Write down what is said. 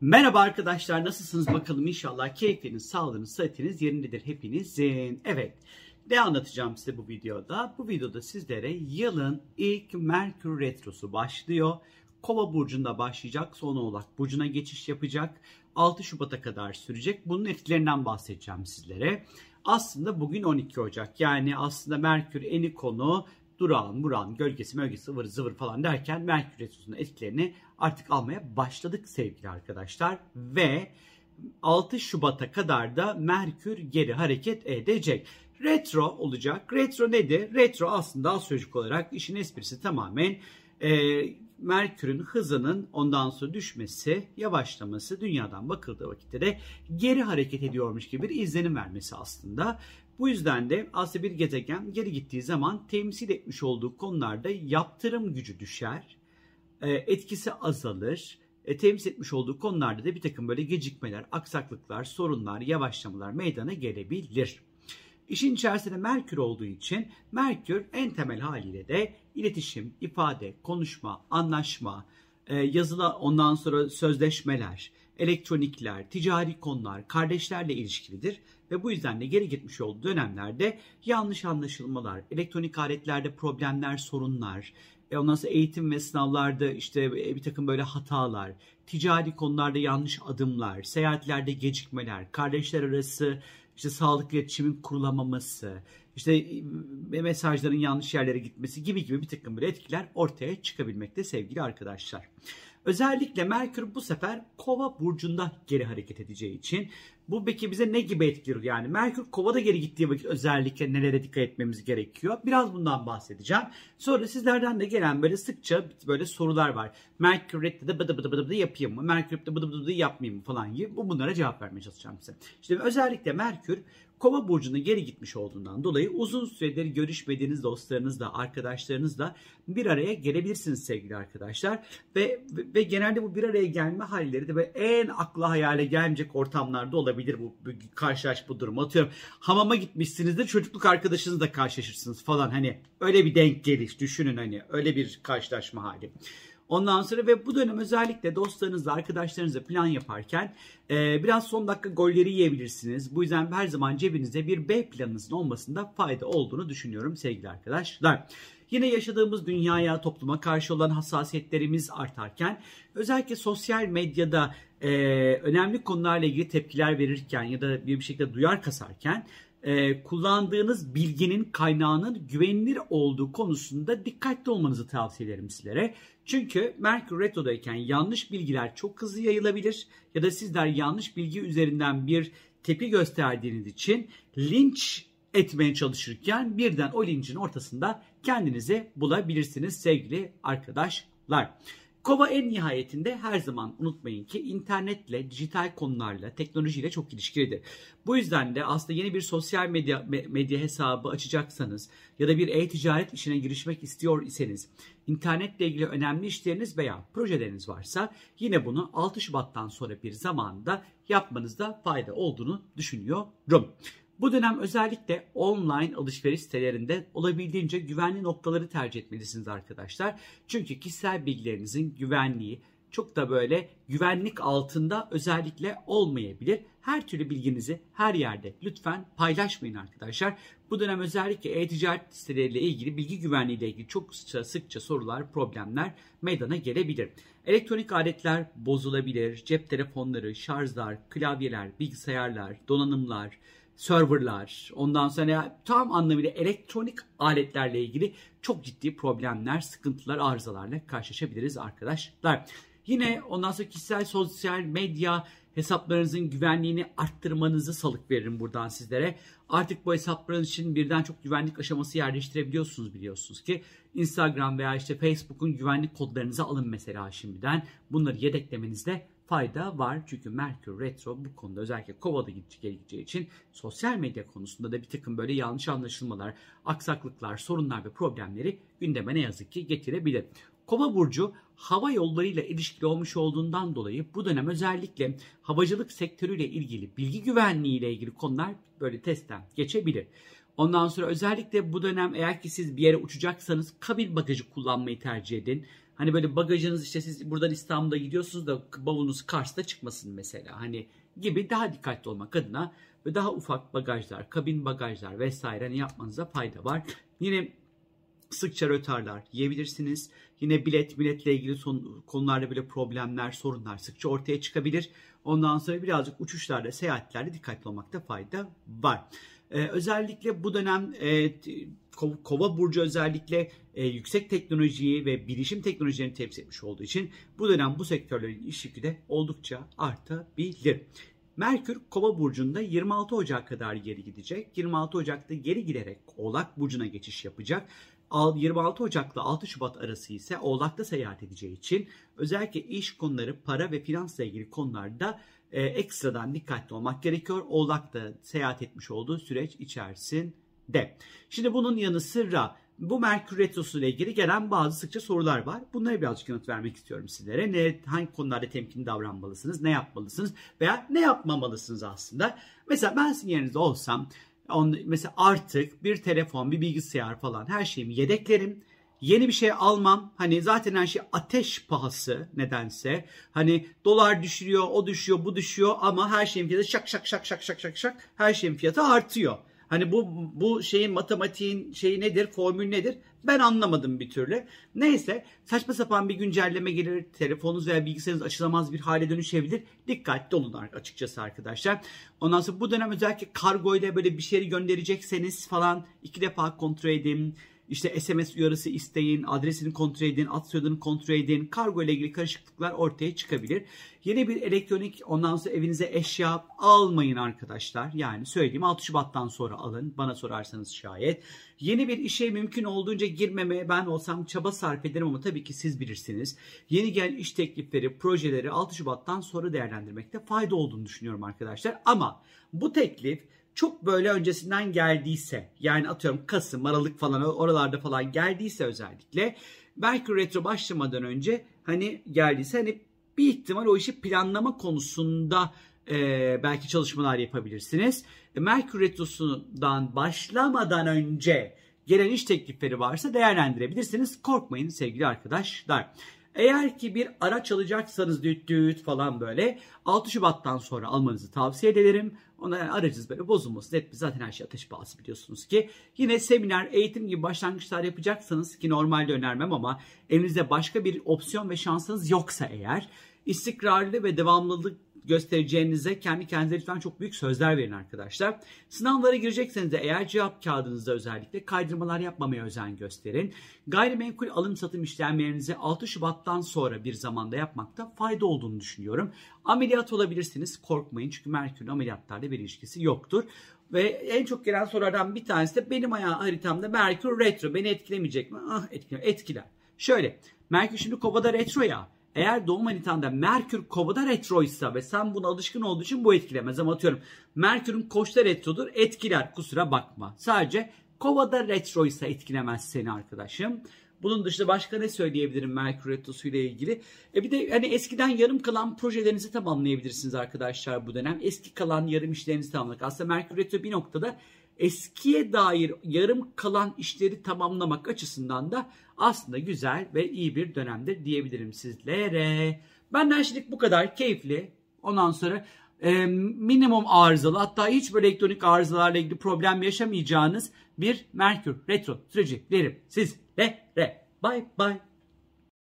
Merhaba arkadaşlar nasılsınız bakalım inşallah keyfiniz, sağlığınız, sıhhatiniz yerindedir hepinizin. Evet ne anlatacağım size bu videoda? Bu videoda sizlere yılın ilk Merkür Retrosu başlıyor. Kova burcunda başlayacak, son olarak burcuna geçiş yapacak. 6 Şubat'a kadar sürecek. Bunun etkilerinden bahsedeceğim sizlere. Aslında bugün 12 Ocak. Yani aslında Merkür eni konu durağın, burağın, gölgesi, mölgesi, ıvır zıvır falan derken Merkür Retrosu'nun etkilerini artık almaya başladık sevgili arkadaşlar. Ve 6 Şubat'a kadar da Merkür geri hareket edecek. Retro olacak. Retro nedir? Retro aslında astrolojik olarak işin esprisi tamamen e, Merkür'ün hızının ondan sonra düşmesi, yavaşlaması dünyadan bakıldığı vakitte de geri hareket ediyormuş gibi bir izlenim vermesi aslında. Bu yüzden de aslında bir gezegen geri gittiği zaman temsil etmiş olduğu konularda yaptırım gücü düşer, e, etkisi azalır, e, temsil etmiş olduğu konularda da bir takım böyle gecikmeler, aksaklıklar, sorunlar, yavaşlamalar meydana gelebilir. İşin içerisinde Merkür olduğu için Merkür en temel haliyle de iletişim, ifade, konuşma, anlaşma, e, yazılı ondan sonra sözleşmeler, elektronikler, ticari konular, kardeşlerle ilişkilidir. Ve bu yüzden de geri gitmiş olduğu dönemlerde yanlış anlaşılmalar, elektronik aletlerde problemler, sorunlar, e ondan sonra eğitim ve sınavlarda işte bir takım böyle hatalar, ticari konularda yanlış adımlar, seyahatlerde gecikmeler, kardeşler arası işte sağlıklı iletişimin kurulamaması, işte mesajların yanlış yerlere gitmesi gibi gibi bir takım böyle etkiler ortaya çıkabilmekte sevgili arkadaşlar. Özellikle Merkür bu sefer Kova burcunda geri hareket edeceği için bu peki bize ne gibi etkiler yani Merkür Kova'da geri gittiği vakit özellikle nelere dikkat etmemiz gerekiyor? Biraz bundan bahsedeceğim. Sonra sizlerden de gelen böyle sıkça böyle sorular var. Merkür Retro'da bıdı bıdı bıdı bıdı yapayım mı? Merkür Retro'da bıdı bıdı bıdı yapmayayım mı falan gibi. Bu bunlara cevap vermeye çalışacağım size. İşte özellikle Merkür Kova burcuna geri gitmiş olduğundan dolayı uzun süredir görüşmediğiniz dostlarınızla, arkadaşlarınızla bir araya gelebilirsiniz sevgili arkadaşlar. Ve, ve genelde bu bir araya gelme halleri de en akla hayale gelmeyecek ortamlarda olabilir bu, bu karşılaş bu durum. Atıyorum hamama gitmişsinizdir çocukluk arkadaşınızla karşılaşırsınız falan hani öyle bir denk geliş düşünün hani öyle bir karşılaşma hali. Ondan sonra ve bu dönem özellikle dostlarınızla, arkadaşlarınızla plan yaparken e, biraz son dakika golleri yiyebilirsiniz. Bu yüzden her zaman cebinizde bir B planınızın olmasında fayda olduğunu düşünüyorum sevgili arkadaşlar. Yine yaşadığımız dünyaya, topluma karşı olan hassasiyetlerimiz artarken özellikle sosyal medyada e, önemli konularla ilgili tepkiler verirken ya da bir şekilde duyar kasarken e, kullandığınız bilginin kaynağının güvenilir olduğu konusunda dikkatli olmanızı tavsiye ederim sizlere. Çünkü Merkür Retro'dayken yanlış bilgiler çok hızlı yayılabilir ya da sizler yanlış bilgi üzerinden bir tepki gösterdiğiniz için linç etmeye çalışırken birden o lincin ortasında kendinizi bulabilirsiniz sevgili arkadaşlar. Kova en nihayetinde her zaman unutmayın ki internetle, dijital konularla, teknolojiyle çok ilişkilidir. Bu yüzden de aslında yeni bir sosyal medya medya hesabı açacaksanız ya da bir e-ticaret işine girişmek istiyor iseniz, internetle ilgili önemli işleriniz veya projeleriniz varsa yine bunu 6 Şubat'tan sonra bir zamanda yapmanızda fayda olduğunu düşünüyorum. Bu dönem özellikle online alışveriş sitelerinde olabildiğince güvenli noktaları tercih etmelisiniz arkadaşlar. Çünkü kişisel bilgilerinizin güvenliği çok da böyle güvenlik altında özellikle olmayabilir. Her türlü bilginizi her yerde lütfen paylaşmayın arkadaşlar. Bu dönem özellikle e-ticaret siteleriyle ilgili bilgi güvenliği ile ilgili çok sıkça, sıkça sorular, problemler meydana gelebilir. Elektronik aletler bozulabilir. Cep telefonları, şarjlar, klavyeler, bilgisayarlar, donanımlar, serverlar, ondan sonra tam anlamıyla elektronik aletlerle ilgili çok ciddi problemler, sıkıntılar, arızalarla karşılaşabiliriz arkadaşlar. Yine ondan sonra kişisel sosyal medya hesaplarınızın güvenliğini arttırmanızı salık veririm buradan sizlere. Artık bu hesaplarınız için birden çok güvenlik aşaması yerleştirebiliyorsunuz biliyorsunuz ki. Instagram veya işte Facebook'un güvenlik kodlarınızı alın mesela şimdiden. Bunları yedeklemenizde fayda var. Çünkü Merkür Retro bu konuda özellikle Kova'da gideceği için sosyal medya konusunda da bir takım böyle yanlış anlaşılmalar, aksaklıklar, sorunlar ve problemleri gündeme ne yazık ki getirebilir. Kova burcu hava yollarıyla ilişkili olmuş olduğundan dolayı bu dönem özellikle havacılık sektörüyle ilgili bilgi güvenliği ile ilgili konular böyle testten geçebilir. Ondan sonra özellikle bu dönem eğer ki siz bir yere uçacaksanız kabin bagajı kullanmayı tercih edin. Hani böyle bagajınız işte siz buradan İstanbul'a gidiyorsunuz da bavulunuz Kars'ta çıkmasın mesela. Hani gibi daha dikkatli olmak adına ve daha ufak bagajlar, kabin bagajlar vesaire hani yapmanıza fayda var. Yine sıkça rötarlar yiyebilirsiniz. Yine bilet, biletle ilgili son, konularda böyle problemler, sorunlar sıkça ortaya çıkabilir. Ondan sonra birazcık uçuşlarda, seyahatlerde dikkatli olmakta fayda var. Ee, özellikle bu dönem e, Kova burcu özellikle e, yüksek teknolojiyi ve bilişim teknolojilerini temsil etmiş olduğu için bu dönem bu sektörlerin iş yükü de oldukça artabilir. Merkür Kova burcunda 26 Ocak kadar geri gidecek. 26 Ocak'ta geri giderek Oğlak burcuna geçiş yapacak. 26 Ocak'la 6 Şubat arası ise Oğlak'ta seyahat edeceği için özellikle iş konuları, para ve finansla ilgili konularda e, ekstradan dikkatli olmak gerekiyor. Oğlak'ta seyahat etmiş olduğu süreç içerisinde. Şimdi bunun yanı sıra bu Merkür Retrosu ile ilgili gelen bazı sıkça sorular var. Bunlara birazcık yanıt vermek istiyorum sizlere. Ne, hangi konularda temkinli davranmalısınız, ne yapmalısınız veya ne yapmamalısınız aslında. Mesela ben sizin yerinizde olsam on, mesela artık bir telefon, bir bilgisayar falan her şeyimi yedeklerim. Yeni bir şey almam. Hani zaten her şey ateş pahası nedense. Hani dolar düşürüyor, o düşüyor, bu düşüyor ama her şeyin fiyatı şak şak şak şak şak şak şak her şeyin fiyatı artıyor. Hani bu bu şeyin matematiğin şeyi nedir, formül nedir? Ben anlamadım bir türlü. Neyse saçma sapan bir güncelleme gelir, telefonunuz veya bilgisayarınız açılamaz bir hale dönüşebilir. Dikkatli olun açıkçası arkadaşlar. Ondan sonra bu dönem özellikle kargo ile böyle bir şeyi gönderecekseniz falan iki defa kontrol edin işte SMS uyarısı isteyin, adresini kontrol edin, at soyadını kontrol edin. Kargo ile ilgili karışıklıklar ortaya çıkabilir. Yeni bir elektronik ondan sonra evinize eşya almayın arkadaşlar. Yani söylediğim 6 Şubat'tan sonra alın. Bana sorarsanız şayet. Yeni bir işe mümkün olduğunca girmemeye ben olsam çaba sarf ederim ama tabii ki siz bilirsiniz. Yeni gelen iş teklifleri, projeleri 6 Şubat'tan sonra değerlendirmekte fayda olduğunu düşünüyorum arkadaşlar. Ama bu teklif çok böyle öncesinden geldiyse yani atıyorum Kasım, Aralık falan oralarda falan geldiyse özellikle belki retro başlamadan önce hani geldiyse hani bir ihtimal o işi planlama konusunda e, belki çalışmalar yapabilirsiniz. E, Merkür Retrosu'ndan başlamadan önce gelen iş teklifleri varsa değerlendirebilirsiniz. Korkmayın sevgili arkadaşlar. Eğer ki bir araç alacaksanız düt düt falan böyle 6 Şubat'tan sonra almanızı tavsiye ederim. Ona yani aracınız böyle bozulmasın. Hep zaten her şey ateş pahası biliyorsunuz ki. Yine seminer, eğitim gibi başlangıçlar yapacaksanız ki normalde önermem ama elinizde başka bir opsiyon ve şansınız yoksa eğer istikrarlı ve devamlılık göstereceğinize kendi kendinize lütfen çok büyük sözler verin arkadaşlar. Sınavlara girecekseniz de eğer cevap kağıdınızda özellikle kaydırmalar yapmamaya özen gösterin. Gayrimenkul alım satım işlemlerinizi 6 Şubat'tan sonra bir zamanda yapmakta fayda olduğunu düşünüyorum. Ameliyat olabilirsiniz korkmayın çünkü Merkür'ün ameliyatlarla bir ilişkisi yoktur. Ve en çok gelen sorulardan bir tanesi de benim ayağı haritamda Merkür retro beni etkilemeyecek mi? Ah etkiler. etkiler. Şöyle Merkür şimdi kovada retro ya. Eğer doğum haritanda Merkür kovada retroysa ve sen buna alışkın olduğu için bu etkilemez. Ama atıyorum Merkür'ün koçta retrodur etkiler kusura bakma. Sadece kovada retroysa etkilemez seni arkadaşım. Bunun dışında başka ne söyleyebilirim Merkür Retrosu ile ilgili? E bir de hani eskiden yarım kalan projelerinizi tamamlayabilirsiniz arkadaşlar bu dönem. Eski kalan yarım işlerinizi tamamlamak. Aslında Merkür Retro bir noktada eskiye dair yarım kalan işleri tamamlamak açısından da aslında güzel ve iyi bir dönemdir diyebilirim sizlere. Benden şimdilik bu kadar keyifli. Ondan sonra e, minimum arızalı hatta hiç böyle elektronik arızalarla ilgili problem yaşamayacağınız bir Merkür Retro süreci derim sizlere. Bye bye.